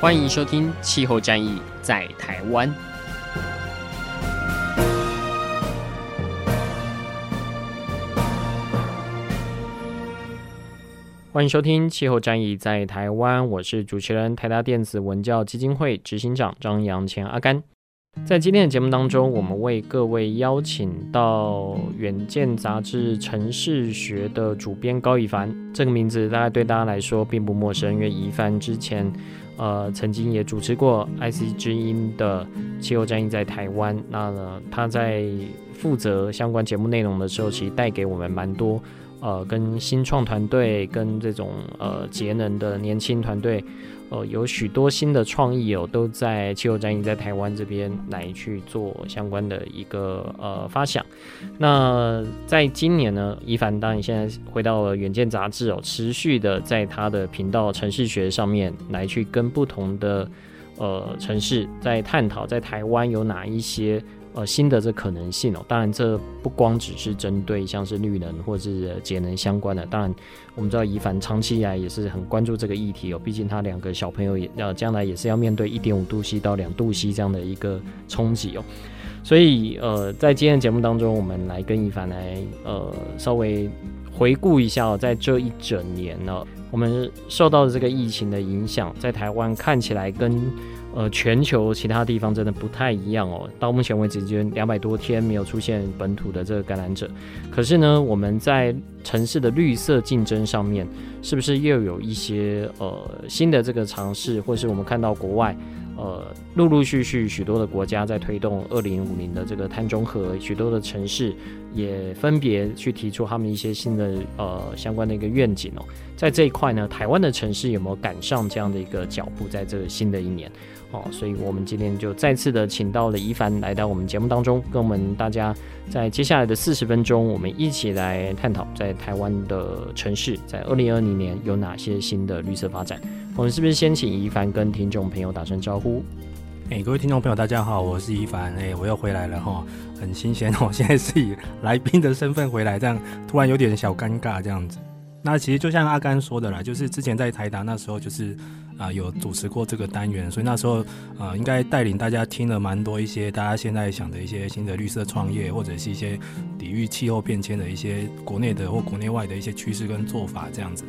欢迎收听《气候战役在台湾》。欢迎收听《气候战役在台湾》，我是主持人台达电子文教基金会执行长张扬前阿甘。在今天的节目当中，我们为各位邀请到《远见》杂志城市学的主编高以凡，这个名字大概对大家来说并不陌生，因为以凡之前。呃，曾经也主持过 IC 之音的气候战役在台湾。那呢，他在负责相关节目内容的时候，其实带给我们蛮多呃，跟新创团队、跟这种呃节能的年轻团队。呃，有许多新的创意哦，都在气候战役在台湾这边来去做相关的一个呃发想。那在今年呢，伊凡当然现在回到了远见杂志哦，持续的在他的频道城市学上面来去跟不同的呃城市在探讨，在台湾有哪一些。呃，新的这可能性哦，当然这不光只是针对像是绿能或是节能相关的，当然我们知道宜帆长期以来也是很关注这个议题哦，毕竟他两个小朋友也要将来也是要面对一点五度 C 到两度 C 这样的一个冲击哦，所以呃，在今天的节目当中，我们来跟宜帆来呃稍微回顾一下哦，在这一整年呢，我们受到的这个疫情的影响，在台湾看起来跟呃，全球其他地方真的不太一样哦。到目前为止，已经两百多天没有出现本土的这个感染者。可是呢，我们在城市的绿色竞争上面，是不是又有一些呃新的这个尝试，或是我们看到国外呃陆陆续续许多的国家在推动二零五零的这个碳中和，许多的城市也分别去提出他们一些新的呃相关的一个愿景哦。在这一块呢，台湾的城市有没有赶上这样的一个脚步，在这个新的一年？哦，所以我们今天就再次的请到了宜帆来到我们节目当中，跟我们大家在接下来的四十分钟，我们一起来探讨在台湾的城市在二零二零年有哪些新的绿色发展。我们是不是先请宜帆跟听众朋友打声招呼？哎、各位听众朋友，大家好，我是一凡，哎、我又回来了哈，很新鲜哦，现在是以来宾的身份回来，这样突然有点小尴尬这样子。那其实就像阿甘说的啦，就是之前在台达那时候，就是啊、有主持过这个单元，所以那时候啊、应该带领大家听了蛮多一些大家现在想的一些新的绿色创业，或者是一些抵御气候变迁的一些国内的或国内外的一些趋势跟做法这样子。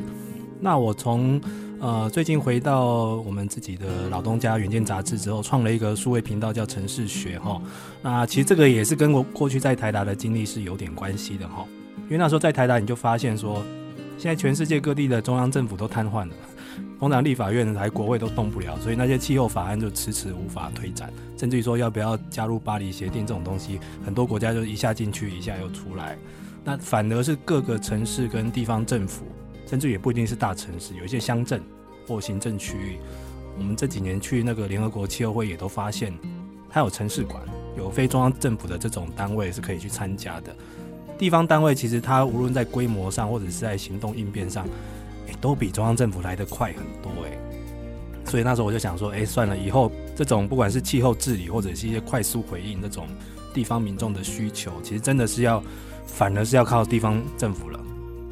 那我从呃最近回到我们自己的老东家远见杂志之后，创了一个数位频道叫城市学哈。那其实这个也是跟我过去在台达的经历是有点关系的哈，因为那时候在台达你就发现说。现在全世界各地的中央政府都瘫痪了，通常立法院还国会都动不了，所以那些气候法案就迟迟无法推展，甚至于说要不要加入巴黎协定这种东西，很多国家就一下进去，一下又出来。那反而是各个城市跟地方政府，甚至也不一定是大城市，有一些乡镇或行政区域，我们这几年去那个联合国气候会也都发现，它有城市馆，有非中央政府的这种单位是可以去参加的。地方单位其实它无论在规模上或者是在行动应变上，欸，都比中央政府来得快很多诶。所以那时候我就想说，哎，算了，以后这种不管是气候治理或者是一些快速回应这种地方民众的需求，其实真的是要反而是要靠地方政府了，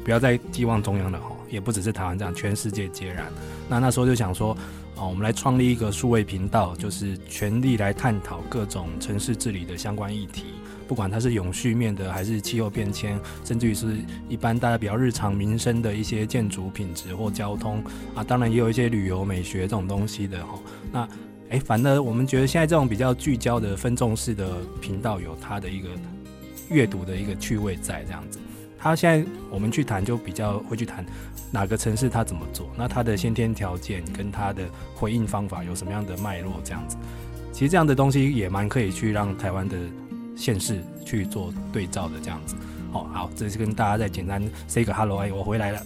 不要再寄望中央了哈。也不只是台湾这样，全世界皆然。那那时候就想说，哦，我们来创立一个数位频道，就是全力来探讨各种城市治理的相关议题。不管它是永续面的，还是气候变迁，甚至于是一般大家比较日常民生的一些建筑品质或交通啊，当然也有一些旅游美学这种东西的哈。那哎、反正我们觉得现在这种比较聚焦的分众式的频道，有它的一个阅读的一个趣味在这样子。他现在我们去谈，就比较会去谈哪个城市他怎么做，那他的先天条件跟他的回应方法有什么样的脉络这样子。其实这样的东西也蛮可以去让台湾的。县市去做对照的这样子，好，好，这是跟大家再简单 say 个 hello，哎，我回来了。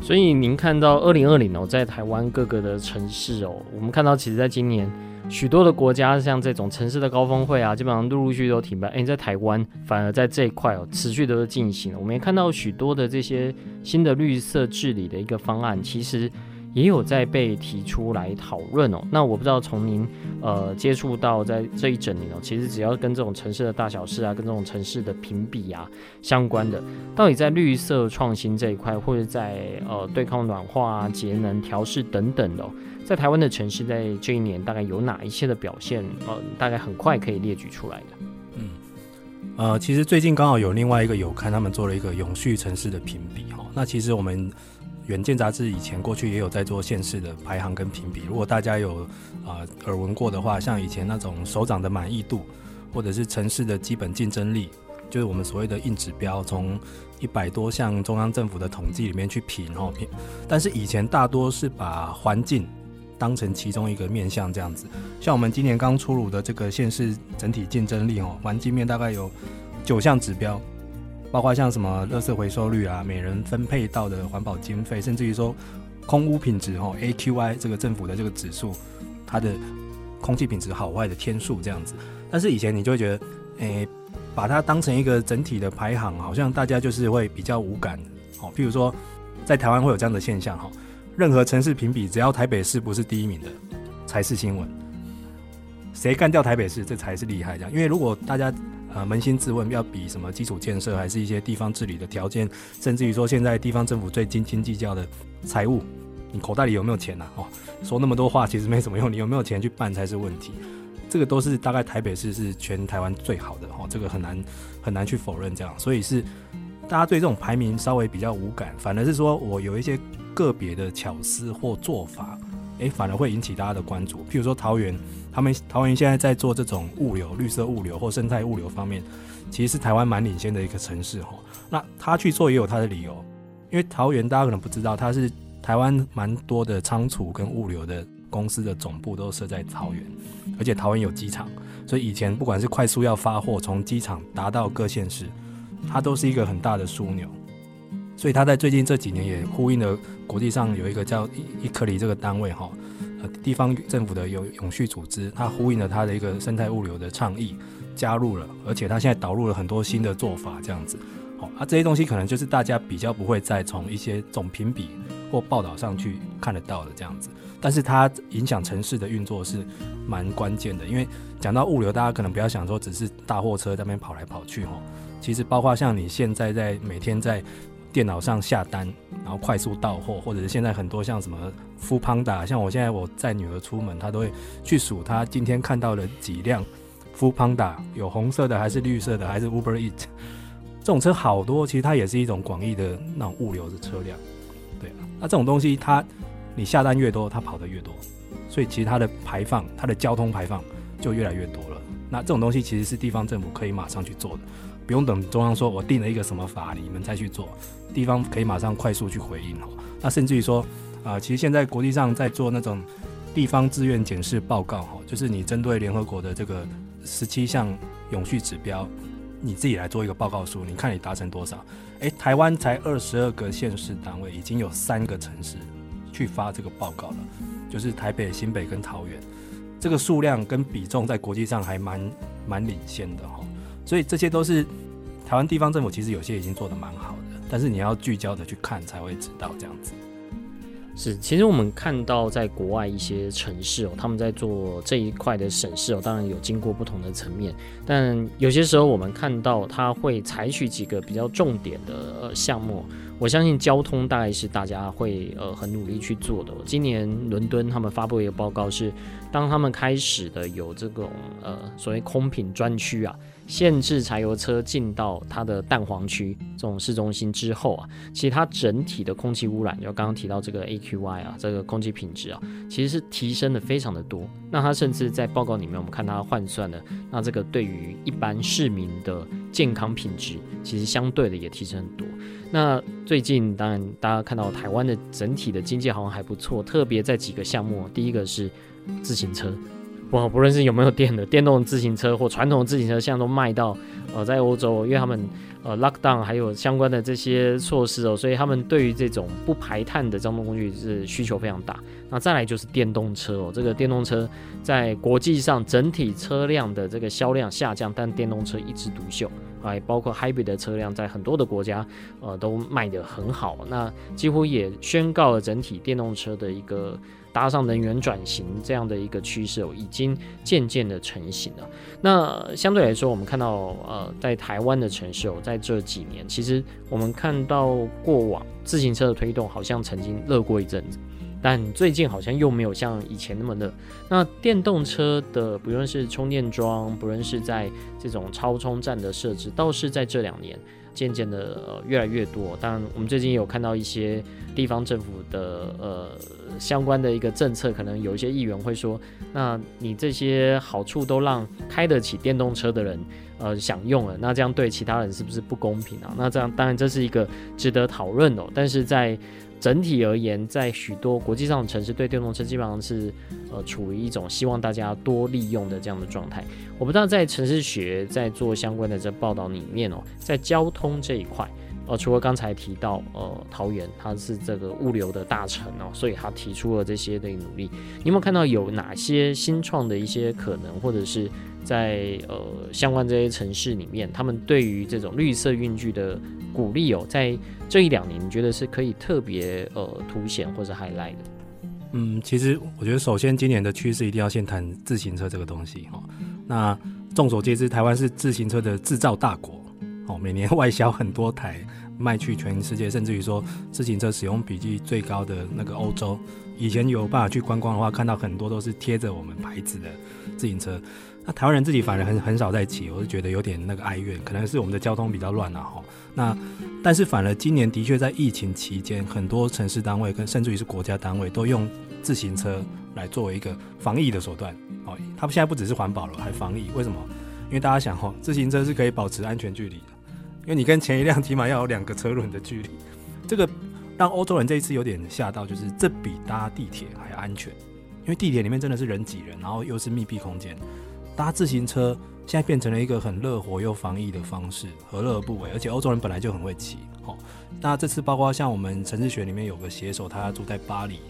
所以您看到二零二零哦，在台湾各个的城市哦，我们看到其实在今年许多的国家像这种城市的高峰会啊，基本上陆陆续续都停办。诶，在台湾反而在这一块哦，持续都进行。我们也看到许多的这些新的绿色治理的一个方案，其实。也有在被提出来讨论哦。那我不知道从您呃接触到在这一整年哦，其实只要跟这种城市的大小事啊，跟这种城市的评比啊相关的，到底在绿色创新这一块，或者在呃对抗暖化啊、节能调适等等的，在台湾的城市在这一年大概有哪一些的表现？呃，大概很快可以列举出来的。嗯，呃，其实最近刚好有另外一个有看他们做了一个永续城市的评比哈。那其实我们。远见杂志以前过去也有在做县市的排行跟评比，如果大家有啊、耳闻过的话，像以前那种首长的满意度，或者是城市的基本竞争力，就是我们所谓的硬指标，从一百多项中央政府的统计里面去评哦评，但是以前大多是把环境当成其中一个面向这样子，像我们今年刚出炉的这个县市整体竞争力哦，环境面大概有九项指标。包括像什么垃圾回收率啊，每人分配到的环保经费，甚至于说空污品质哦，AQI 这个政府的这个指数，它的空气品质好坏的天数这样子。但是以前你就会觉得，诶、把它当成一个整体的排行，好像大家就是会比较无感。哦，譬如说在台湾会有这样的现象哈，任何城市评比，只要台北市不是第一名的，才是新闻。谁干掉台北市，这才是厉害这样。因为如果大家呃，扪心自问，要比什么基础建设，还是一些地方治理的条件，甚至于说现在地方政府最斤斤计较的财务，你口袋里有没有钱呐、哦，说那么多话其实没什么用，你有没有钱去办才是问题。这个都是大概台北市是全台湾最好的哦，这个很难很难去否认这样。所以是大家对这种排名稍微比较无感，反而是说我有一些个别的巧思或做法，诶，反而会引起大家的关注。譬如说桃园。他们桃园现在在做这种物流、绿色物流或生态物流方面，其实是台湾蛮领先的一个城市哈。那他去做也有他的理由，因为桃园大家可能不知道，它是台湾蛮多的仓储跟物流的公司的总部都设在桃园，而且桃园有机场，所以以前不管是快速要发货从机场达到各县市，它都是一个很大的枢纽。所以他在最近这几年也呼应了国际上有一个叫伊克里这个单位哈。呃，地方政府的永永续组织，它呼应了它的一个生态物流的倡议，加入了，而且它现在导入了很多新的做法，这样子，好，啊，这些东西可能就是大家比较不会再从一些总评比或报道上去看得到的这样子，但是它影响城市的运作是蛮关键的，因为讲到物流，大家可能不要想说只是大货车在那边跑来跑去哦，其实包括像你现在在每天在。电脑上下单，然后快速到货，或者是现在很多像什么 f o o Panda，像我现在我载女儿出门，她都会去数她今天看到了几辆 f o o Panda，有红色的还是绿色的还是 Uber Eat，这种车好多，其实它也是一种广义的那种物流的车辆，对啊，那这种东西它你下单越多，它跑得越多，所以其实它的排放，它的交通排放就越来越多了。那这种东西其实是地方政府可以马上去做的。不用等中央说，我定了一个什么法，你们再去做，地方可以马上快速去回应哦。那甚至于说，啊，其实现在国际上在做那种地方自愿检视报告哈，就是你针对联合国的这个十七项永续指标，你自己来做一个报告书，你看你达成多少？诶，台湾才二十二个县市单位，已经有三个城市去发这个报告了，就是台北、新北跟桃园，这个数量跟比重在国际上还蛮蛮领先的哈。所以这些都是台湾地方政府，其实有些已经做得蛮好的，但是你要聚焦的去看才会知道这样子。是，其实我们看到在国外一些城市哦，他们在做这一块的审视哦，当然有经过不同的层面，但有些时候我们看到他会采取几个比较重点的项目。我相信交通大概是大家会呃很努力去做的。今年伦敦他们发布一个报告是，当他们开始的有这种呃所谓空品专区啊。限制柴油车进到它的蛋黄区这种市中心之后啊，其实它整体的空气污染，就刚刚提到这个 AQI 啊，这个空气品质啊，其实是提升的非常的多。那它甚至在报告里面，我们看它换算的，那这个对于一般市民的健康品质，其实相对的也提升很多。那最近当然大家看到台湾的整体的经济好像还不错，特别在几个项目，第一个是自行车。哇不论是有没有电的电动自行车或传统自行车，现在都卖到呃在欧洲，因为他们呃 lockdown 还有相关的这些措施哦，所以他们对于这种不排碳的交通工具是需求非常大。那再来就是电动车哦，这个电动车在国际上整体车辆的这个销量下降，但电动车一枝独秀，还包括 hybrid 的车辆在很多的国家呃都卖得很好，那几乎也宣告了整体电动车的一个。搭上能源转型这样的一个趋势，已经渐渐的成型了。那相对来说，我们看到呃，在台湾的城市哦，在这几年，其实我们看到过往自行车的推动好像曾经热过一阵子，但最近好像又没有像以前那么热。那电动车的不论是充电桩，不论是在这种超充站的设置，倒是在这两年。渐渐的呃越来越多，当然我们最近也有看到一些地方政府的呃相关的一个政策，可能有一些议员会说，那你这些好处都让开得起电动车的人呃享用了，那这样对其他人是不是不公平啊？那这样当然这是一个值得讨论的，但是在。整体而言，在许多国际上的城市，对电动车基本上是呃处于一种希望大家多利用的这样的状态。我不知道在城市学在做相关的这报道里面哦，在交通这一块，呃，除了刚才提到呃桃园它是这个物流的大城哦，所以他提出了这些的努力。你有没有看到有哪些新创的一些可能，或者是在呃相关这些城市里面，他们对于这种绿色运具的鼓励哦，在这一两年，你觉得是可以特别呃凸显或者 highlight 的？嗯，其实我觉得，首先今年的趋势一定要先谈自行车这个东西哈。那众所皆知，台湾是自行车的制造大国哦，每年 外销很多台，卖去全世界，甚至于说自行车使用比例最高的那个欧洲，以前有办法去观光的话，看到很多都是贴着我们牌子的自行车。那台湾人自己反而很很少在骑，我是觉得有点那个哀怨，可能是我们的交通比较乱啊哈。那但是反而今年的确在疫情期间，很多城市单位跟甚至于是国家单位都用自行车来作为一个防疫的手段哦。他们现在不只是环保了，还防疫。为什么？因为大家想哈，自行车是可以保持安全距离的，因为你跟前一辆起码要有两个车轮的距离。这个让欧洲人这一次有点吓到，就是这比搭地铁还安全，因为地铁里面真的是人挤人，然后又是密闭空间。搭自行车现在变成了一个很热火又防疫的方式，何乐而不为？而且欧洲人本来就很会骑，哦。那这次包括像我们城市学里面有个写手，他住在巴黎，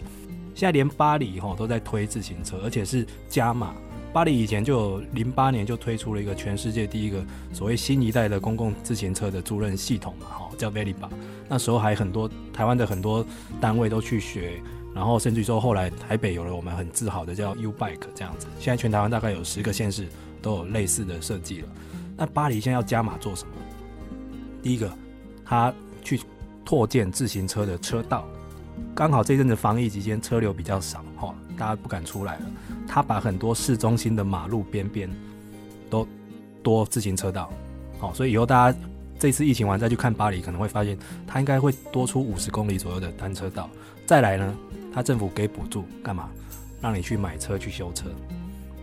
现在连巴黎哈都在推自行车，而且是加码。巴黎以前就零八年就推出了一个全世界第一个所谓新一代的公共自行车的租赁系统嘛，哈，叫 Veliba。那时候还很多台湾的很多单位都去学。然后甚至说，后来台北有了我们很自豪的叫 U Bike 这样子，现在全台湾大概有十个县市都有类似的设计了。那巴黎现在要加码做什么？第一个，他去拓建自行车的车道，刚好这阵子防疫期间车流比较少，大家不敢出来了。他把很多市中心的马路边边都多自行车道，好，所以以后大家这次疫情完再去看巴黎，可能会发现他应该会多出五十公里左右的单车道。再来呢？他政府给补助干嘛？让你去买车去修车，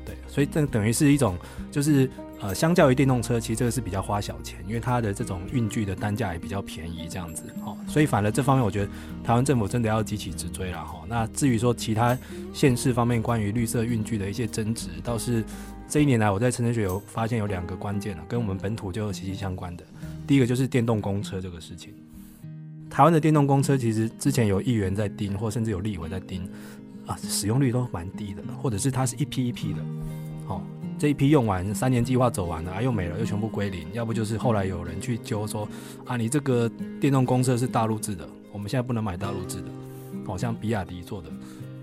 对，所以这等于是一种，就是呃，相较于电动车，其实这个是比较花小钱，因为它的这种运具的单价也比较便宜，这样子，哦，所以反而这方面，我觉得台湾政府真的要急起直追了，哈。那至于说其他县市方面关于绿色运具的一些争执，倒是这一年来我在城市学有发现有两个关键了，跟我们本土就息息相关的。第一个就是电动公车这个事情。台湾的电动公车其实之前有议员在盯，或甚至有立委在盯，啊，使用率都蛮低的，或者是它是一批一批的，这一批用完，三年计划走完了啊，又没了，又全部归零，要不就是后来有人去揪说，啊，你这个电动公车是大陆制的，我们现在不能买大陆制的，好像比亚迪做的，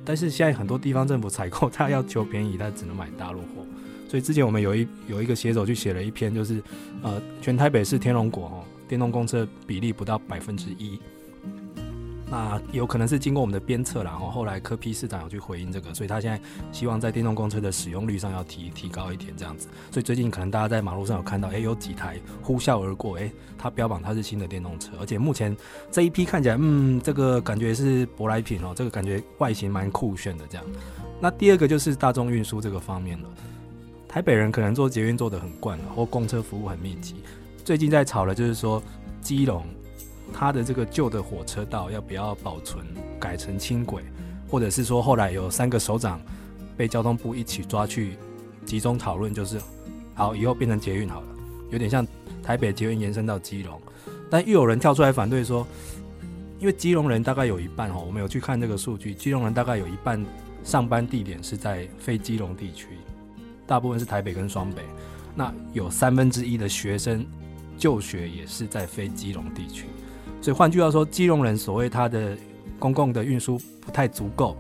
但是现在很多地方政府采购，他要求便宜，他只能买大陆货，所以之前我们有一有一个写手去写了一篇，就是呃，全台北市天龙国哦。电动公车比例不到百分之一，那有可能是经过我们的鞭策，然后后来柯批市长有去回应这个，所以他现在希望在电动公车的使用率上要提提高一点这样子。所以最近可能大家在马路上有看到，哎，有几台呼啸而过，哎，他标榜它是新的电动车，而且目前这一批看起来，嗯，这个感觉是舶来品哦，这个感觉外形蛮酷炫的这样。那第二个就是大众运输这个方面了，台北人可能做捷运做得很惯了，或公车服务很密集。最近在吵的就是说，基隆它的这个旧的火车道要不要保存，改成轻轨，或者是说后来有三个首长被交通部一起抓去集中讨论，就是好以后变成捷运好了，有点像台北捷运延伸到基隆，但又有人跳出来反对说，因为基隆人大概有一半哦，我们有去看这个数据，基隆人大概有一半上班地点是在非基隆地区，大部分是台北跟双北，那有三分之一的学生就学也是在非基隆地区，所以换句话说，基隆人所谓他的公共的运输不太足够，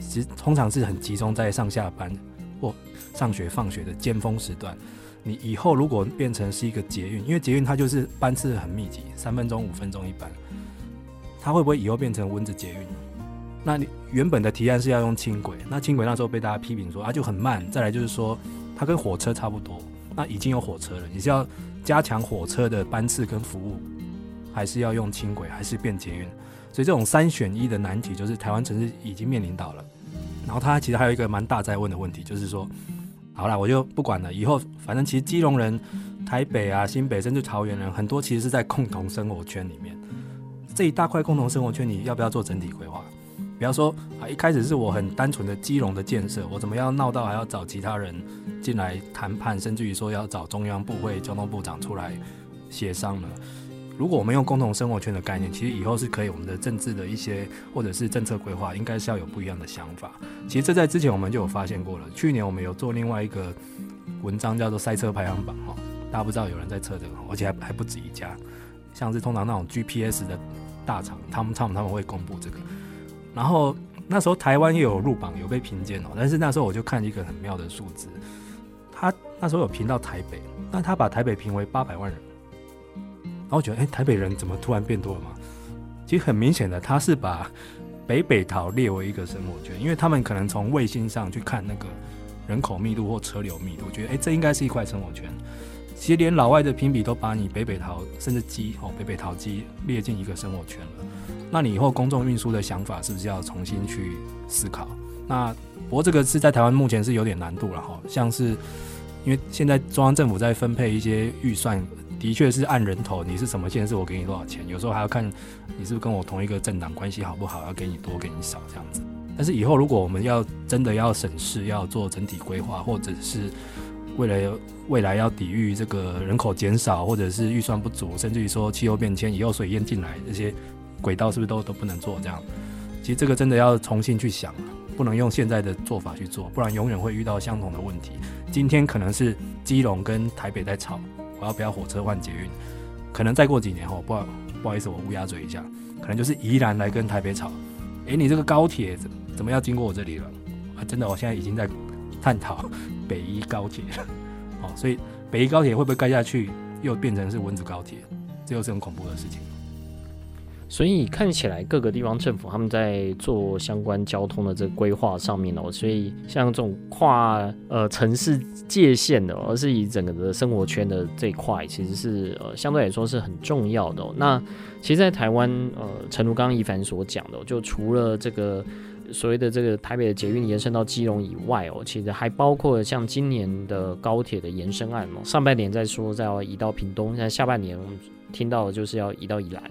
其实通常是很集中在上下班或上学放学的尖峰时段。你以后如果变成是一个捷运，因为捷运它就是班次很密集，三分钟、五分钟一班。它会不会以后变成蚊子捷运？那你原本的提案是要用轻轨，那轻轨那时候被大家批评说啊就很慢。再来就是说它跟火车差不多，那已经有火车了，你是要加强火车的班次跟服务，还是要用轻轨，还是变捷运？所以这种三选一的难题，就是台湾城市已经面临到了。然后它其实还有一个蛮大在问的问题，就是说，好了，我就不管了，以后反正其实基隆人、台北啊、新北甚至桃园人很多，其实是在共同生活圈里面。这一大块共同生活圈，你要不要做整体规划？比方说啊，一开始是我很单纯的基隆的建设，我怎么样闹到还要找其他人进来谈判，甚至于说要找中央部会交通部长出来协商呢？如果我们用共同生活圈的概念，其实以后是可以，我们的政治的一些或者是政策规划，应该是要有不一样的想法。其实这在之前我们就有发现过了。去年我们有做另外一个文章，叫做赛车排行榜哈，大家不知道有人在测这个，而且还还不止一家，像是通常那种 GPS 的。大厂，他们他们他们会公布这个，然后那时候台湾也有入榜，有被评鉴哦。但是那时候我就看一个很妙的数字，他那时候有评到台北，但他把台北评为八百万人，后觉得，哎，台北人怎么突然变多了嘛？其实很明显的，他是把北北桃列为一个生活圈，因为他们可能从卫星上去看那个人口密度或车流密度，觉得，哎，这应该是一块生活圈。其实连老外的评比都把你北北桃甚至基哦北北桃基列进一个生活圈了，那你以后公众运输的想法是不是要重新去思考？那不过这个是在台湾目前是有点难度了哈，像是因为现在中央政府在分配一些预算，的确是按人头，你是什么县市我给你多少钱，有时候还要看你是不是跟我同一个政党关系好不好，要给你多给你少这样子。但是以后如果我们要真的要省事，要做整体规划，或者是为了未来要抵御这个人口减少，或者是预算不足，甚至于说气候变迁以后水淹进来，这些轨道是不是都都不能做？这样，其实这个真的要重新去想，不能用现在的做法去做，不然永远会遇到相同的问题。今天可能是基隆跟台北在吵，我要不要火车换捷运？可能再过几年哦，不好不好意思，我乌鸦嘴一下，可能就是宜兰来跟台北吵。诶，你这个高铁怎怎么要经过我这里了？啊，真的，我现在已经在。探讨 北宜高铁，哦，所以北宜高铁会不会盖下去，又变成是蚊子高铁，这又是很恐怖的事情。所以看起来各个地方政府他们在做相关交通的这个规划上面哦，所以像这种跨呃城市界限的，而是以整个的生活圈的这一块，其实是呃相对来说是很重要的。那其实，在台湾呃，诚如刚刚宜凡所讲的，就除了这个。所谓的这个台北的捷运延伸到基隆以外哦，其实还包括像今年的高铁的延伸案哦。上半年在说在要移到屏东，现在下半年听到的就是要移到宜兰，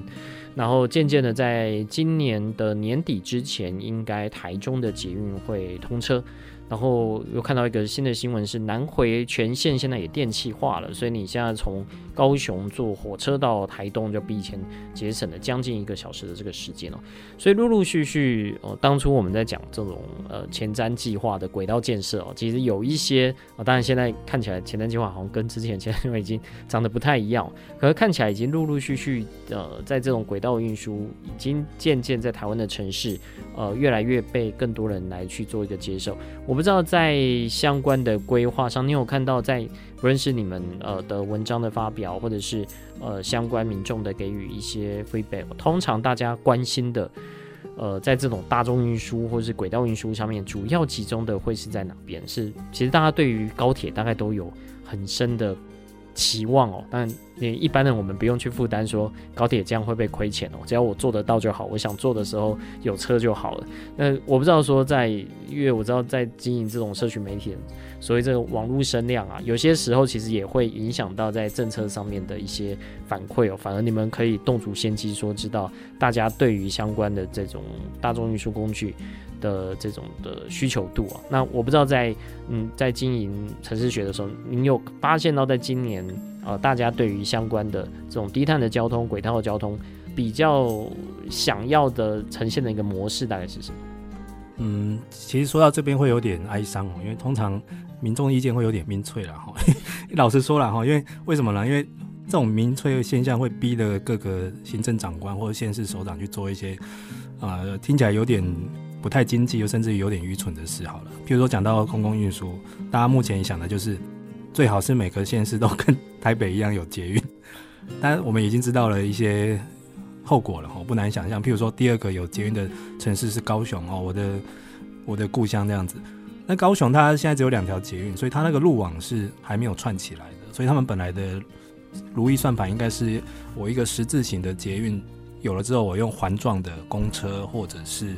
然后渐渐的在今年的年底之前，应该台中的捷运会通车。然后又看到一个新的新闻，是南回全线现在也电气化了，所以你现在从高雄坐火车到台东，就比以前节省了将近一个小时的这个时间哦。所以陆陆续续，呃，当初我们在讲这种呃前瞻计划的轨道建设哦，其实有一些啊、当然现在看起来前瞻计划好像跟之前前瞻计划已经长得不太一样，可是看起来已经陆陆续续呃，在这种轨道运输已经渐渐在台湾的城市呃越来越被更多人来去做一个接受。我们不知道在相关的规划上，你有看到在不认识你们呃的文章的发表，或者是呃相关民众的给予一些 feedback。通常大家关心的，呃，在这种大众运输或者是轨道运输上面，主要集中的会是在哪边？是其实大家对于高铁大概都有很深的期望哦，但你一般人我们不用去负担说高铁这样会不会亏钱哦，只要我做得到就好，我想做的时候有车就好了。那我不知道说在，因为我知道在经营这种社群媒体，所以这个网络声量啊，有些时候其实也会影响到在政策上面的一些反馈哦。反而你们可以动足先机，说知道大家对于相关的这种大众运输工具的这种的需求度啊。那我不知道在嗯在经营城市学的时候，您有发现到在今年。呃，大家对于相关的这种低碳的交通、轨道的交通，比较想要的呈现的一个模式大概是什么？嗯，其实说到这边会有点哀伤哦，因为通常民众意见会有点民粹了哈。老实说了哈，因为为什么呢？因为这种民粹的现象会逼得各个行政长官或者县市首长去做一些呃听起来有点不太经济又甚至于有点愚蠢的事。好了，譬如说讲到公共运输，大家目前想的就是。最好是每个县市都跟台北一样有捷运，但我们已经知道了一些后果了，我不难想象。譬如说，第二个有捷运的城市是高雄哦，我的我的故乡这样子。那高雄它现在只有两条捷运，所以它那个路网是还没有串起来的，所以他们本来的如意算盘应该是我一个十字形的捷运有了之后，我用环状的公车或者是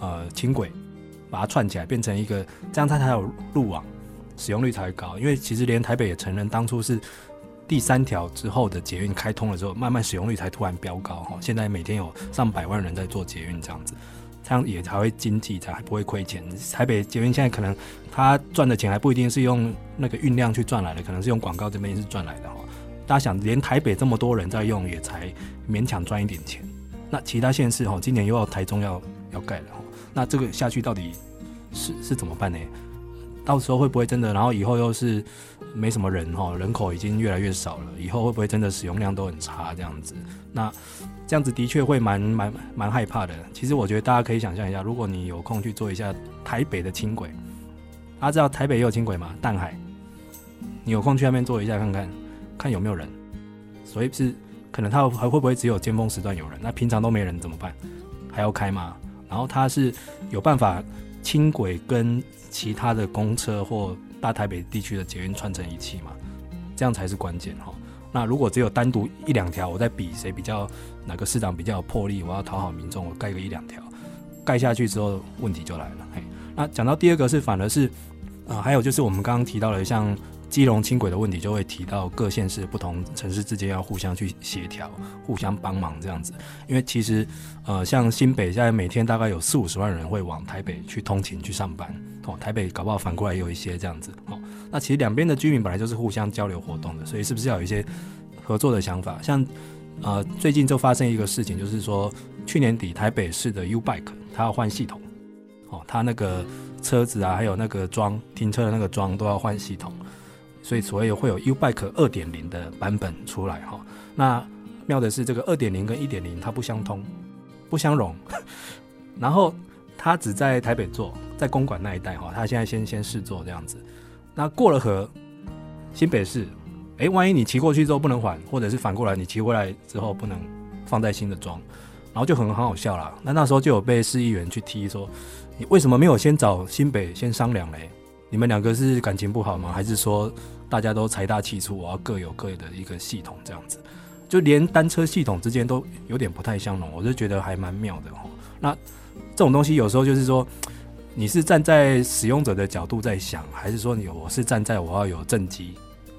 呃轻轨把它串起来，变成一个这样，它才有路网。使用率才会高，因为其实连台北也承认，当初是第三条之后的捷运开通了之后，慢慢使用率才突然飙高哈。现在每天有上百万人在做捷运这样子，这样也才会经济才不会亏钱。台北捷运现在可能他赚的钱还不一定是用那个运量去赚来的，可能是用广告这边是赚来的哈。大家想，连台北这么多人在用，也才勉强赚一点钱。那其他县市哈，今年又要台中要要盖了，那这个下去到底是是怎么办呢？到时候会不会真的？然后以后又是没什么人哈，人口已经越来越少了。以后会不会真的使用量都很差这样子？那这样子的确会蛮蛮蛮害怕的。其实我觉得大家可以想象一下，如果你有空去做一下台北的轻轨，大家知道台北也有轻轨吗？淡海，你有空去那边坐一下看看，看有没有人。所以是可能它还会不会只有尖峰时段有人？那平常都没人怎么办？还要开吗？然后它是有办法轻轨跟其他的公车或大台北地区的捷运串成一气嘛，这样才是关键哈。那如果只有单独一两条，我在比谁比较哪个市长比较有魄力，我要讨好民众，我盖个一两条，盖下去之后问题就来了。嘿，那讲到第二个是反而是啊、还有就是我们刚刚提到了像。基隆轻轨的问题就会提到各县市不同城市之间要互相去协调、互相帮忙这样子。因为其实，呃，像新北现在每天大概有四五十万人会往台北去通勤去上班，哦，台北搞不好反过来也有一些这样子，哦，那其实两边的居民本来就是互相交流活动的，所以是不是要有一些合作的想法？像，呃，最近就发生一个事情，就是说去年底台北市的 U Bike 它要换系统，哦，它那个车子啊，还有那个桩停车的那个桩都要换系统。所以所以会有 U-Bike 二点零的版本出来哈，那妙的是这个二点零跟一点零它不相通，不相容，然后它只在台北做，在公馆那一带哈，它现在先先试做这样子，那过了河，新北市，哎，万一你骑过去之后不能还，或者是反过来你骑回来之后不能放在新的桩，然后就很很好笑了，那那时候就有被市议员去踢说，你为什么没有先找新北先商量嘞？你们两个是感情不好吗？还是说？大家都财大气粗，我要各有各的一个系统，这样子，就连单车系统之间都有点不太相容，我就觉得还蛮妙的哈。那这种东西有时候就是说，你是站在使用者的角度在想，还是说你我是站在我要有政绩，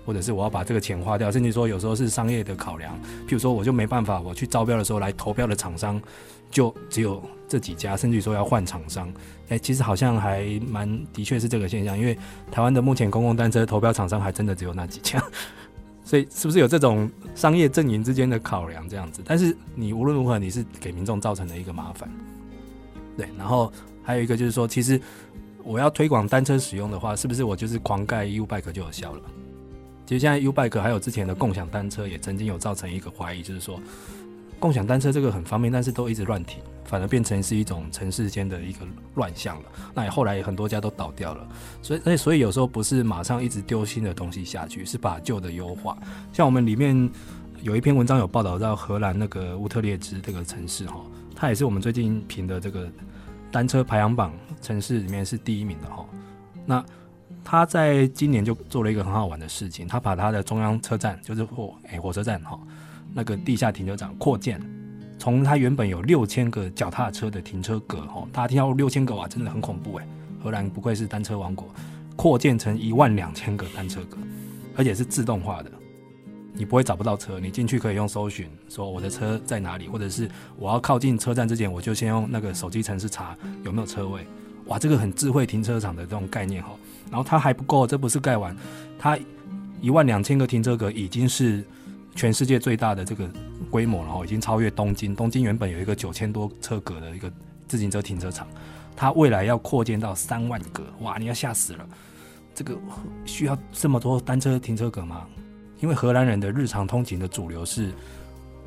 或者是我要把这个钱花掉，甚至说有时候是商业的考量，譬如说我就没办法，我去招标的时候来投标的厂商就只有这几家，甚至于说要换厂商。哎、其实好像还蛮的确是这个现象，因为台湾的目前公共单车投标厂商还真的只有那几家，所以是不是有这种商业阵营之间的考量这样子？但是你无论如何，你是给民众造成了一个麻烦。对，然后还有一个就是说，其实我要推广单车使用的话，是不是我就是狂盖 U Bike 就有效了？其实现在 U Bike 还有之前的共享单车也曾经有造成一个怀疑，就是说共享单车这个很方便，但是都一直乱停。反而变成是一种城市间的一个乱象了。那也后来很多家都倒掉了，所以，所以有时候不是马上一直丢新的东西下去，是把旧的优化。像我们里面有一篇文章有报道到荷兰那个乌特列兹这个城市哈，它也是我们最近评的这个单车排行榜城市里面是第一名的哈。那他在今年就做了一个很好玩的事情，他把他的中央车站，就是火诶、火车站哈，那个地下停车场扩建，从它原本有六千个脚踏车的停车格哈，大家听到六千个哇，真的很恐怖诶。荷兰不愧是单车王国，扩建成一万两千个单车格，而且是自动化的，你不会找不到车，你进去可以用搜寻，说我的车在哪里，或者是我要靠近车站之前，我就先用那个手机程式查有没有车位。哇，这个很智慧停车场的这种概念哈，然后它还不够，这不是盖完，它一万两千个停车格已经是全世界最大的这个规模，然后已经超越东京。东京原本有一个九千多车格的一个自行车停车场。它未来要扩建到三万个，哇！你要吓死了，这个需要这么多单车停车格吗？因为荷兰人的日常通勤的主流是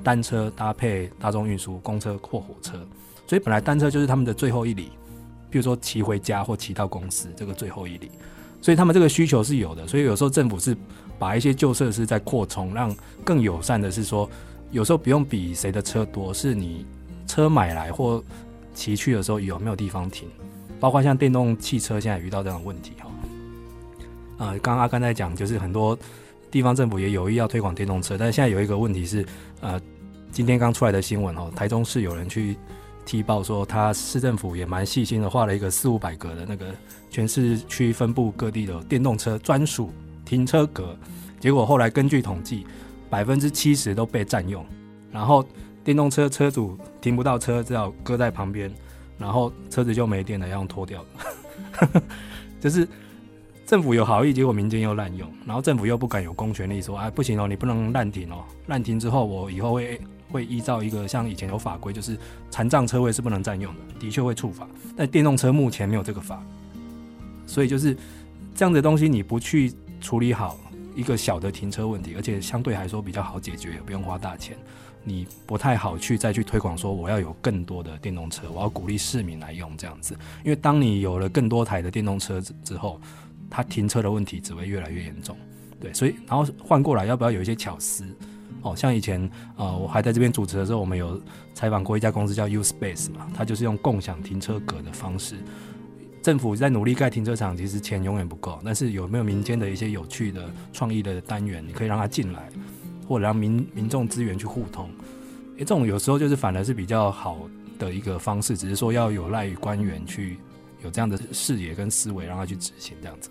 单车搭配大众运输，公车或火车，所以本来单车就是他们的最后一里，比如说骑回家或骑到公司这个最后一里，所以他们这个需求是有的。所以有时候政府是把一些旧设施在扩充，让更友善的是说，有时候不用比谁的车多，是你车买来或。骑去的时候有没有地方停？包括像电动汽车现在遇到这样的问题哈。呃，刚刚阿甘在讲，就是很多地方政府也有意要推广电动车，但现在有一个问题是，呃，今天刚出来的新闻哦，台中市有人去踢爆说，他市政府也蛮细心的画了一个四五百格的那个全市区分布各地的电动车专属停车格，结果后来根据统计，百分之七十都被占用，然后。电动车车主停不到车，只好搁在旁边，然后车子就没电了，要用拖掉。就是政府有好意，结果民间又滥用，然后政府又不敢有公权力说，哎，不行哦，你不能滥停哦，滥停之后我以后会会依照一个像以前有法规，就是残障车位是不能占用的，的确会处罚。但电动车目前没有这个法，所以就是这样的东西，你不去处理好一个小的停车问题，而且相对来说比较好解决，也不用花大钱。你不太好去再去推广说我要有更多的电动车，我要鼓励市民来用这样子，因为当你有了更多台的电动车之后，它停车的问题只会越来越严重。对，所以然后换过来要不要有一些巧思？哦，像以前呃我还在这边主持的时候，我们有采访过一家公司叫 U Space 嘛，它就是用共享停车格的方式，政府在努力盖停车场，其实钱永远不够，但是有没有民间的一些有趣的创意的单元，你可以让它进来。或者让民民众资源去互通，诶，这种有时候就是反而是比较好的一个方式，只是说要有赖于官员去有这样的视野跟思维，让他去执行这样子。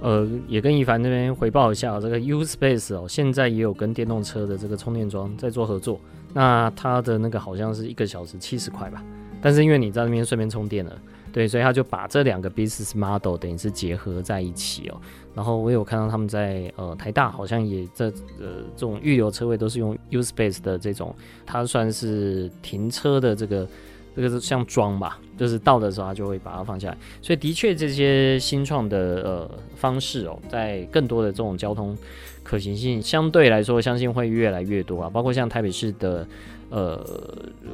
呃，也跟一凡那边回报一下，这个 U Space 哦，现在也有跟电动车的这个充电桩在做合作，那它的那个好像是一个小时七十块吧，但是因为你在那边顺便充电了。对，所以他就把这两个 business model 等于是结合在一起哦。然后我有看到他们在呃台大好像也这呃这种预留车位都是用 U Space 的这种，它算是停车的这个这个是像桩吧，就是到的时候它就会把它放下来。所以的确这些新创的呃方式哦，在更多的这种交通可行性相对来说，相信会越来越多啊。包括像台北市的。呃，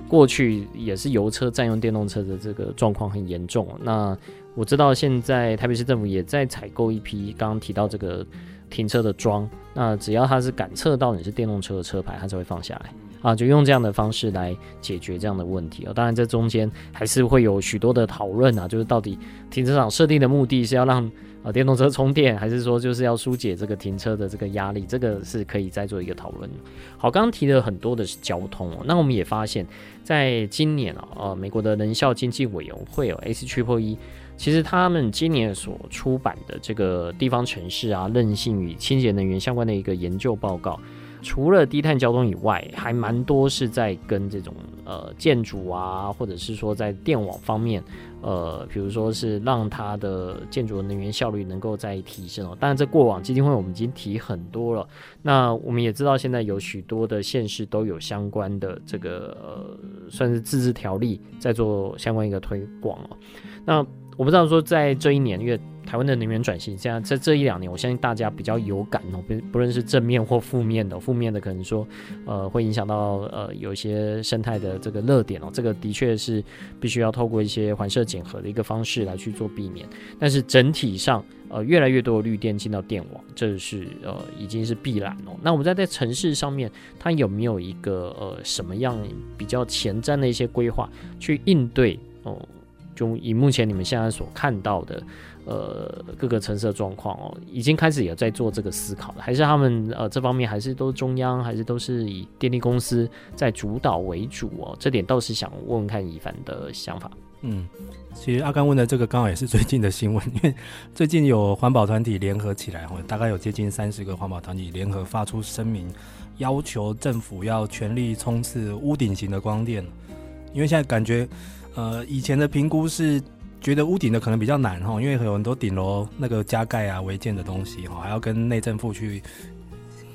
过去也是油车占用电动车的这个状况很严重。那我知道现在台北市政府也在采购一批刚刚提到这个停车的桩，那只要它是感测到你是电动车的车牌，它就会放下来啊，就用这样的方式来解决这样的问题啊。当然，这中间还是会有许多的讨论啊，就是到底停车场设定的目的是要让。啊，电动车充电，还是说就是要疏解这个停车的这个压力？这个是可以再做一个讨论。好，刚刚提了很多的是交通哦，那我们也发现，在今年啊，呃，美国的能效经济委员会哦，ACCEE，其实他们今年所出版的这个地方城市啊，韧性与清洁能源相关的一个研究报告。除了低碳交通以外，还蛮多是在跟这种呃建筑啊，或者是说在电网方面，呃，比如说是让它的建筑能源效率能够再提升哦。当然，这过往基金会我们已经提很多了。那我们也知道，现在有许多的县市都有相关的这个，算是自治条例在做相关一个推广哦。那我不知道说在这一年，因为台湾的能源转型，现在在这一两年，我相信大家比较有感哦，不不论是正面或负面的，负面的可能说，呃，会影响到呃有一些生态的这个热点哦，这个的确是必须要透过一些环设检核的一个方式来去做避免。但是整体上，呃，越来越多的绿电进到电网，这是呃已经是必然哦。那我们在在城市上面，它有没有一个呃什么样比较前瞻的一些规划去应对哦？就以目前你们现在所看到的，呃，各个城市的状况哦，已经开始有在做这个思考了，还是他们呃这方面还是都中央，还是都是以电力公司在主导为主哦？这点倒是想问问看以凡的想法。嗯，其实阿甘问的这个刚好也是最近的新闻，因为最近有环保团体联合起来，大概有接近三十个环保团体联合发出声明，要求政府要全力冲刺屋顶型的光电，因为现在感觉，呃，以前的评估是觉得屋顶的可能比较难哈，因为有很多顶楼那个加盖啊违建的东西哈，还要跟内政部去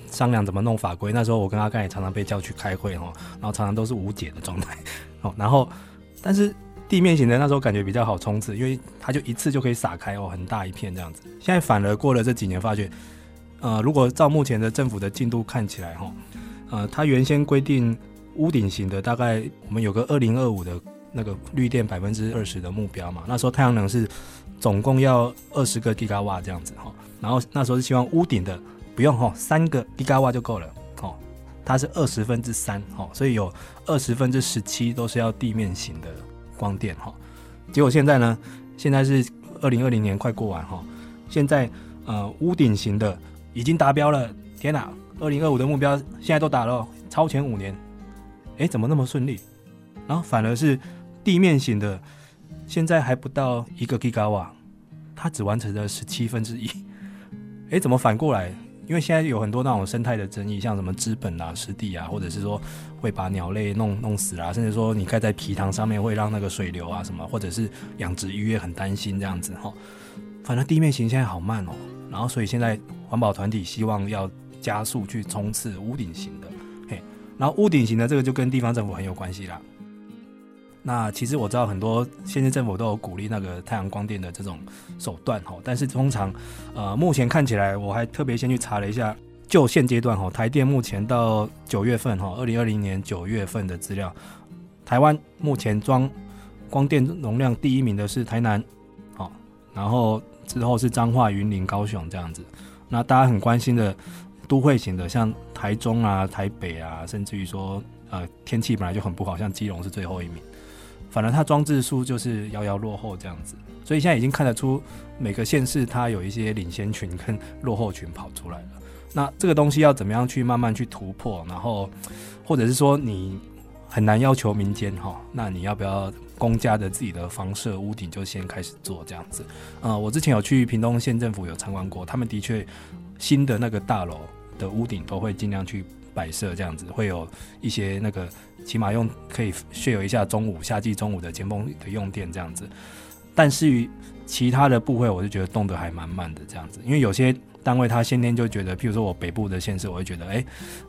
商量怎么弄法规。那时候我跟阿甘也常常被叫去开会哈，然后常常都是无解的状态，哦，然后但是。地面型的那时候感觉比较好冲刺，因为它就一次就可以撒开哦，很大一片这样子。现在反而过了这几年，发觉，呃，如果照目前的政府的进度看起来哈，呃，它原先规定屋顶型的大概我们有个二零二五的那个绿电百分之二十的目标嘛，那时候太阳能是总共要二十个 G 瓦这样子哈，然后那时候是希望屋顶的不用哈，三个 G 瓦就够了，哦，它是二十分之三哦，所以有二十分之十七都是要地面型的。光电哈，结果现在呢？现在是二零二零年快过完哈，现在呃屋顶型的已经达标了，天哪！二零二五的目标现在都达了，超前五年，哎，怎么那么顺利？然后反而是地面型的，现在还不到一个 Giga 瓦，它只完成了十七分之一，哎，怎么反过来？因为现在有很多那种生态的争议，像什么资本啊、湿地啊，或者是说会把鸟类弄弄死、啊，甚至说你盖在皮塘上面会让那个水流啊什么，或者是养殖渔业很担心这样子哈。反正地面型现在好慢哦，然后所以现在环保团体希望要加速去冲刺屋顶型的，嘿，然后屋顶型的这个就跟地方政府很有关系啦。那其实我知道很多现在政府都有鼓励那个太阳光电的这种手段哈，但是通常，呃，目前看起来我还特别先去查了一下，就现阶段哈，台电目前到九月份哈，二零二零年九月份的资料，台湾目前装光电容量第一名的是台南，好，然后之后是彰化、云林、高雄这样子。那大家很关心的都会型的，像台中啊、台北啊，甚至于说呃天气本来就很不好，像基隆是最后一名。反正它装置数就是遥遥落后这样子，所以现在已经看得出每个县市它有一些领先群跟落后群跑出来了。那这个东西要怎么样去慢慢去突破？然后或者是说你很难要求民间哈，那你要不要公家的自己的房舍屋顶就先开始做这样子？呃，我之前有去屏东县政府有参观过，他们的确新的那个大楼的屋顶都会尽量去。摆设这样子会有一些那个，起码用可以 share 一下中午夏季中午的尖峰的用电这样子，但是于其他的部位，我就觉得动得还蛮慢的这样子，因为有些单位他先天就觉得，譬如说我北部的县市，我会觉得，哎、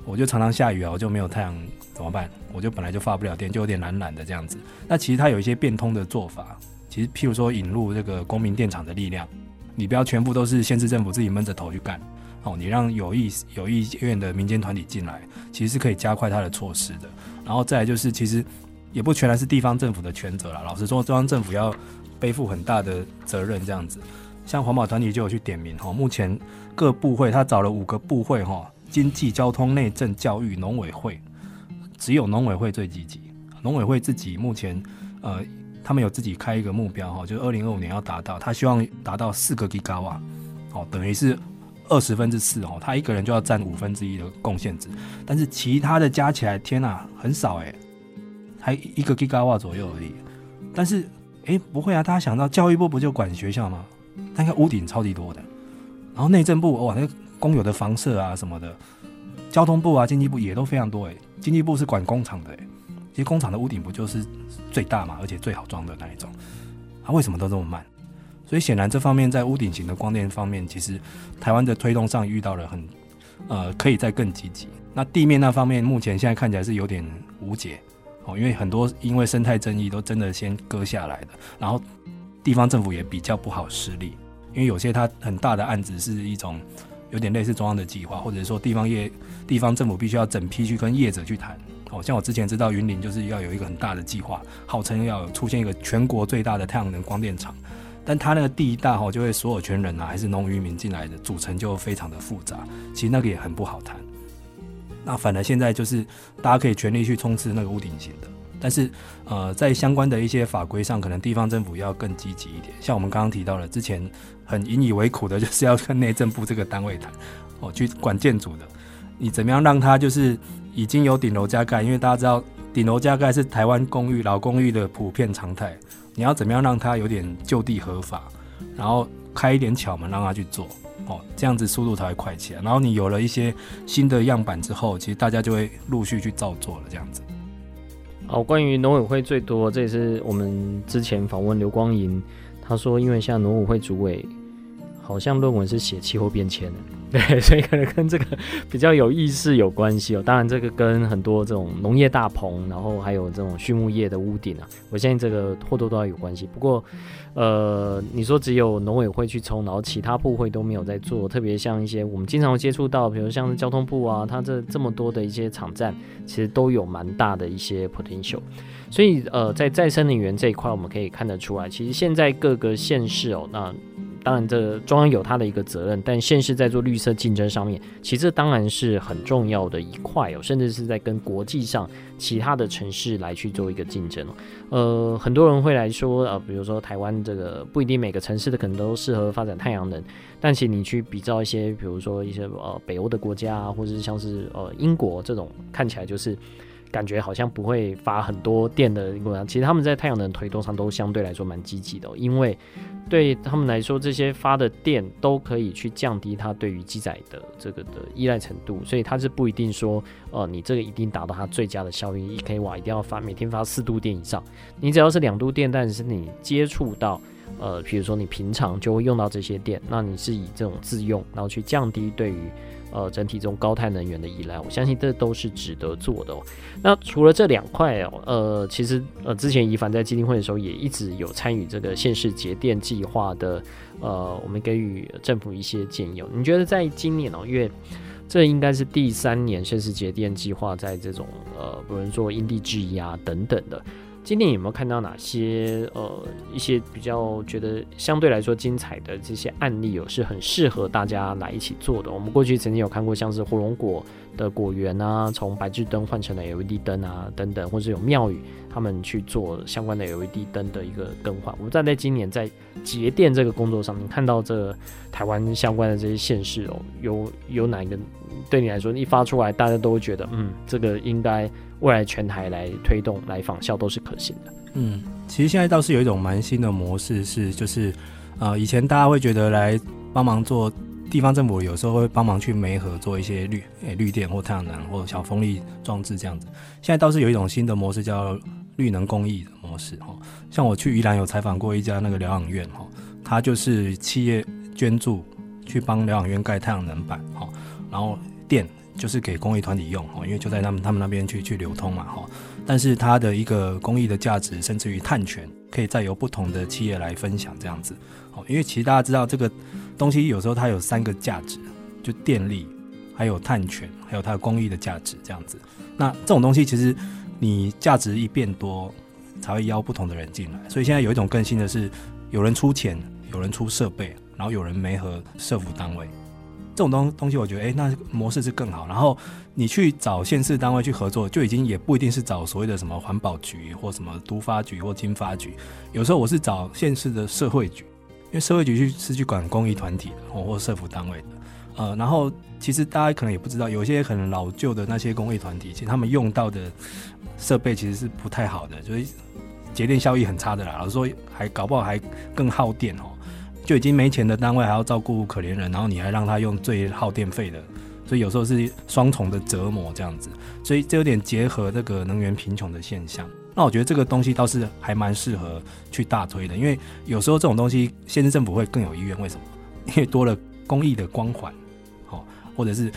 我就常常下雨啊，我就没有太阳怎么办？我就本来就发不了电，就有点懒懒的这样子。那其实它有一些变通的做法，其实譬如说引入这个公民电厂的力量，你不要全部都是县市政府自己闷着头去干。哦，你让有意有意愿的民间团体进来，其实是可以加快它的措施的。然后再来就是，其实也不全然是地方政府的权责了。老实说，中央政府要背负很大的责任，这样子。像环保团体就有去点名哈，目前各部会他找了五个部会哈，经济、交通、内政、教育、农委会，只有农委会最积极。农委会自己目前呃，他们有自己开一个目标哈，就是二零二五年要达到，他希望达到四个 Giga 瓦，哦，等于是。二十分之四哦，他一个人就要占五分之一的贡献值，但是其他的加起来，天哪、啊，很少哎，还一个 Giga 瓦左右而已。但是哎，不会啊，大家想到教育部不就管学校吗？那个屋顶超级多的，然后内政部哇，那个公有的房舍啊什么的，交通部啊、经济部也都非常多哎。经济部是管工厂的哎，其实工厂的屋顶不就是最大嘛，而且最好装的那一种，它、为什么都这么慢？所以显然这方面在屋顶型的光电方面，其实台湾的推动上遇到了很，呃，可以再更积极。那地面那方面，目前现在看起来是有点无解哦，因为很多因为生态争议都真的先割下来的，然后地方政府也比较不好施力，因为有些它很大的案子是一种有点类似中央的计划，或者说地方业地方政府必须要整批去跟业者去谈。哦，像我之前知道云林就是要有一个很大的计划，号称要出现一个全国最大的太阳能光电厂。但他那个地大哈，就会所有权人啊，还是农渔民进来的组成就非常的复杂，其实那个也很不好谈。那反而现在就是大家可以全力去冲刺那个屋顶型的，但是呃，在相关的一些法规上，可能地方政府要更积极一点。像我们刚刚提到了，之前很引以为苦的，就是要跟内政部这个单位谈哦，去管建筑的，你怎么样让它就是已经有顶楼加盖？因为大家知道顶楼加盖是台湾公寓老公寓的普遍常态，你要怎么样让它有点就地合法，然后开一点巧门让它去做。哦，这样子速度才会快起来。然后你有了一些新的样板之后，其实大家就会陆续去照做了。这样子。哦，关于农委会最多，这也是我们之前访问刘光银，他说，因为像农委会主委，好像论文是写气候变迁的。对，所以可能跟这个 比较有意识有关系哦。当然，这个跟很多这种农业大棚，然后还有这种畜牧业的屋顶啊，我相信这个或多或少有关系。不过，呃，你说只有农委会去冲，然后其他部会都没有在做，特别像一些我们经常接触到，比如像交通部啊，它这这么多的一些场站，其实都有蛮大的一些 potential。所以，呃，在再生能源这一块，我们可以看得出来，其实现在各个县市哦，那。当然，这中央有它的一个责任，但县市在做绿色竞争上面，其实当然是很重要的一块哦，甚至是在跟国际上其他的城市来去做一个竞争哦。呃，很多人会来说，呃，比如说台湾这个不一定每个城市的可能都适合发展太阳能，但其实你去比较一些，比如说一些呃北欧的国家啊，或者是像是呃英国这种，看起来就是。感觉好像不会发很多电的，其实他们在太阳能推动上都相对来说蛮积极的，因为对他们来说，这些发的电都可以去降低它对于机载的这个的依赖程度，所以它是不一定说，呃，你这个一定达到它最佳的效益，一 k 瓦一定要发每天发四度电以上，你只要是两度电，但是你接触到，呃，比如说你平常就会用到这些电，那你是以这种自用，然后去降低对于。呃，整体这种高碳能源的依赖，我相信这都是值得做的哦。那除了这两块哦，呃，其实呃，之前宜凡在基金会的时候也一直有参与这个县市节电计划的，呃，我们给予政府一些建议哦。你觉得在今年哦，因为这应该是第三年县市节电计划在这种呃，比如说因地制宜啊等等的。今年有没有看到哪些呃一些比较觉得相对来说精彩的这些案例，有是很适合大家来一起做的？我们过去曾经有看过像是火龙果的果园啊，从白炽灯换成了 LED 灯啊等等，或者有庙宇他们去做相关的 LED 灯的一个更换。我们站在今年在节电这个工作上面，看到这台湾相关的这些县市哦，有有哪一个对你来说一发出来，大家都会觉得嗯，这个应该。未来全台来推动来仿效都是可行的。嗯，其实现在倒是有一种蛮新的模式，是就是，呃，以前大家会觉得来帮忙做地方政府，有时候会帮忙去媒合做一些绿诶、绿电或太阳能或小风力装置这样子。现在倒是有一种新的模式叫绿能公益的模式哈。像我去宜兰有采访过一家那个疗养院哈，它就是企业捐助去帮疗养院盖太阳能板哈，然后电。就是给公益团体用哦，因为就在他们他们那边去去流通嘛哈。但是它的一个公益的价值，甚至于碳权，可以再由不同的企业来分享这样子。哦，因为其实大家知道这个东西有时候它有三个价值，就电力，还有碳权，还有它的公益的价值这样子。那这种东西其实你价值一变多，才会邀不同的人进来。所以现在有一种更新的是，有人出钱，有人出设备，然后有人没和社福单位。这种东东西，我觉得，哎，那模式是更好。然后你去找县市单位去合作，就已经也不一定是找所谓的什么环保局或什么都发局或经发局。有时候我是找县市的社会局，因为社会局去是去管公益团体的或或社福单位的。呃，然后其实大家可能也不知道，有些可能老旧的那些公益团体，其实他们用到的设备其实是不太好的，就是节电效益很差的啦。老实说，还搞不好还更耗电哦。就已经没钱的单位还要照顾可怜人，然后你还让他用最耗电费的，所以有时候是双重的折磨这样子，所以这有点结合这个能源贫穷的现象。那我觉得这个东西倒是还蛮适合去大推的，因为有时候这种东西县市政府会更有意愿，为什么？因为多了公益的光环，好，或者是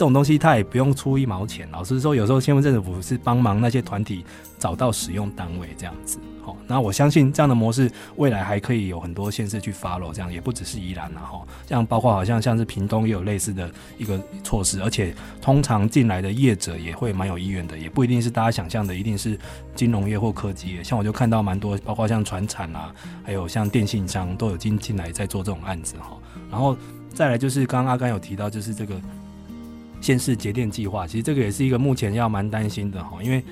这种东西他也不用出一毛钱。老实说，有时候县政府是帮忙那些团体找到使用单位这样子。好，那我相信这样的模式未来还可以有很多县市去 follow，这样也不只是宜兰了哈。这样包括好像像是屏东也有类似的一个措施，而且通常进来的业者也会蛮有意愿的，也不一定是大家想象的一定是金融业或科技业。像我就看到蛮多，包括像船产啊，还有像电信商都有进进来在做这种案子哈。然后再来就是刚刚阿甘有提到，就是这个县市节电计划，其实这个也是一个目前要蛮担心的哈，因为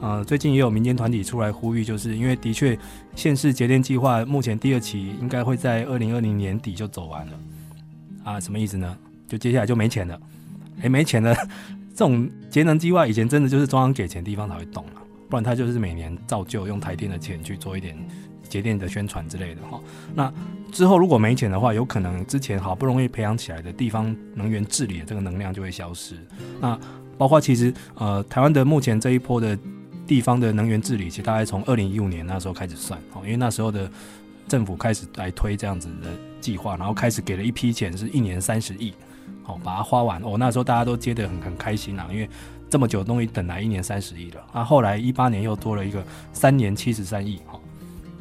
呃，最近也有民间团体出来呼吁，就是因为的确县市节电计划目前第二期应该会在二零二零年底就走完了啊，什么意思呢？就接下来就没钱了，诶、没钱了，这种节能计划以前真的就是中央给钱，地方才会动了，不然他就是每年照旧用台电的钱去做一点节电的宣传之类的哈。那之后如果没钱的话，有可能之前好不容易培养起来的地方能源治理的这个能量就会消失。那包括其实呃，台湾的目前这一波的。地方的能源治理，其实大概从二零一五年那时候开始算哦，因为那时候的政府开始来推这样子的计划，然后开始给了一批钱，是一年三十亿，好把它花完哦。那时候大家都接得很很开心啊，因为这么久的东西等来一年三十亿了。那后来一八年又多了一个三年七十三亿，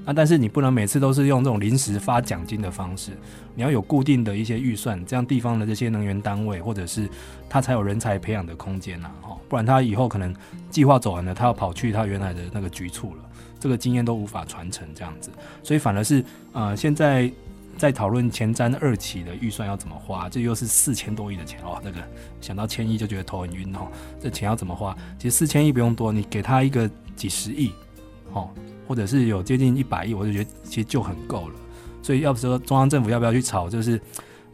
啊。但是你不能每次都是用这种临时发奖金的方式，你要有固定的一些预算，这样地方的这些能源单位或者是他才有人才培养的空间呐，哈。不然他以后可能计划走完了，他要跑去他原来的那个局处了，这个经验都无法传承这样子，所以反而是呃现在在讨论前瞻二期的预算要怎么花，这又是四千多亿的钱哦，那个想到千亿就觉得头很晕哦，这钱要怎么花？其实四千亿不用多，你给他一个几十亿，哦，或者是有接近一百亿，我就觉得其实就很够了。所以要不说中央政府要不要去炒，就是。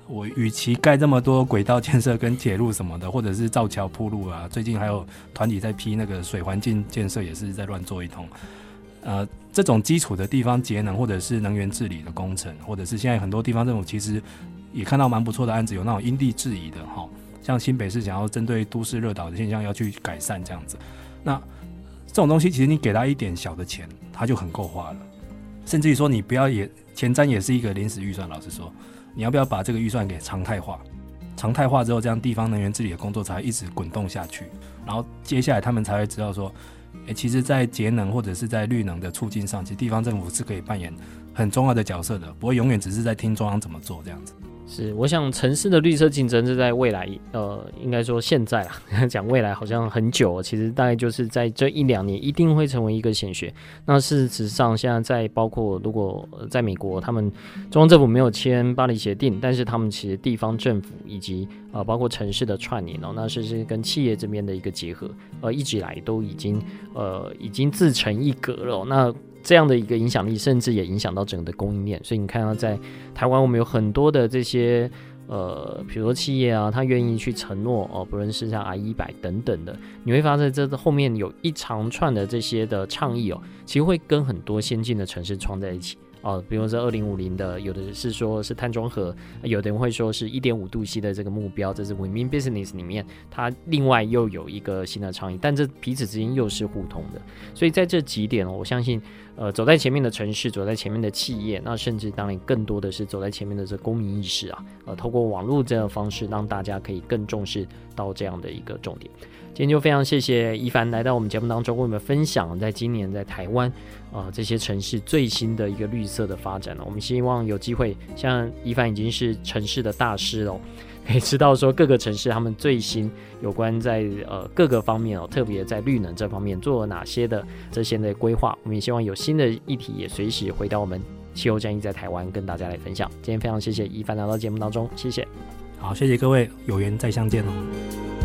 我与其盖这么多轨道建设跟铁路什么的，或者是造桥铺路啊，最近还有团体在批那个水环境建设，也是在乱做一通。呃，这种基础的地方节能或者是能源治理的工程，或者是现在很多地方政府其实也看到蛮不错的案子，有那种因地制宜的哈，像新北市想要针对都市热岛的现象要去改善这样子。那这种东西其实你给他一点小的钱，他就很够花了。甚至于说你不要也前瞻也是一个临时预算，老实说。你要不要把这个预算给常态化？常态化之后，这样地方能源治理的工作才会一直滚动下去。然后接下来他们才会知道说，诶，其实，在节能或者是在绿能的促进上，其实地方政府是可以扮演很重要的角色的，不会永远只是在听中央怎么做这样子。是，我想城市的绿色竞争是在未来，呃，应该说现在啊，讲未来好像很久，其实大概就是在这一两年一定会成为一个显学。那事实上，现在在包括如果在美国，他们中央政府没有签巴黎协定，但是他们其实地方政府以及呃包括城市的串联哦，那是是跟企业这边的一个结合，呃，一直以来都已经呃已经自成一格了。那这样的一个影响力，甚至也影响到整个的供应链。所以你看到在台湾，我们有很多的这些呃，比如说企业啊，他愿意去承诺哦，不论是像 I 一百等等的，你会发现这后面有一长串的这些的倡议哦，其实会跟很多先进的城市创在一起。哦，比如说二零五零的，有的是说是碳中和，有的人会说是一点五度 C 的这个目标，这是 Women Business 里面，它另外又有一个新的倡议，但这彼此之间又是互通的，所以在这几点，我相信，呃，走在前面的城市，走在前面的企业，那甚至当然更多的是走在前面的这公民意识啊，呃，透过网络这样的方式，让大家可以更重视到这样的一个重点。今天就非常谢谢一凡来到我们节目当中，为我们分享在今年在台湾、呃、这些城市最新的一个绿色的发展了。我们希望有机会，像一凡已经是城市的大师了，可以知道说各个城市他们最新有关在呃各个方面哦，特别在绿能这方面做了哪些的这些的规划。我们也希望有新的议题也随时回到我们气候战役在台湾跟大家来分享。今天非常谢谢一凡来到节目当中，谢谢。好，谢谢各位，有缘再相见哦。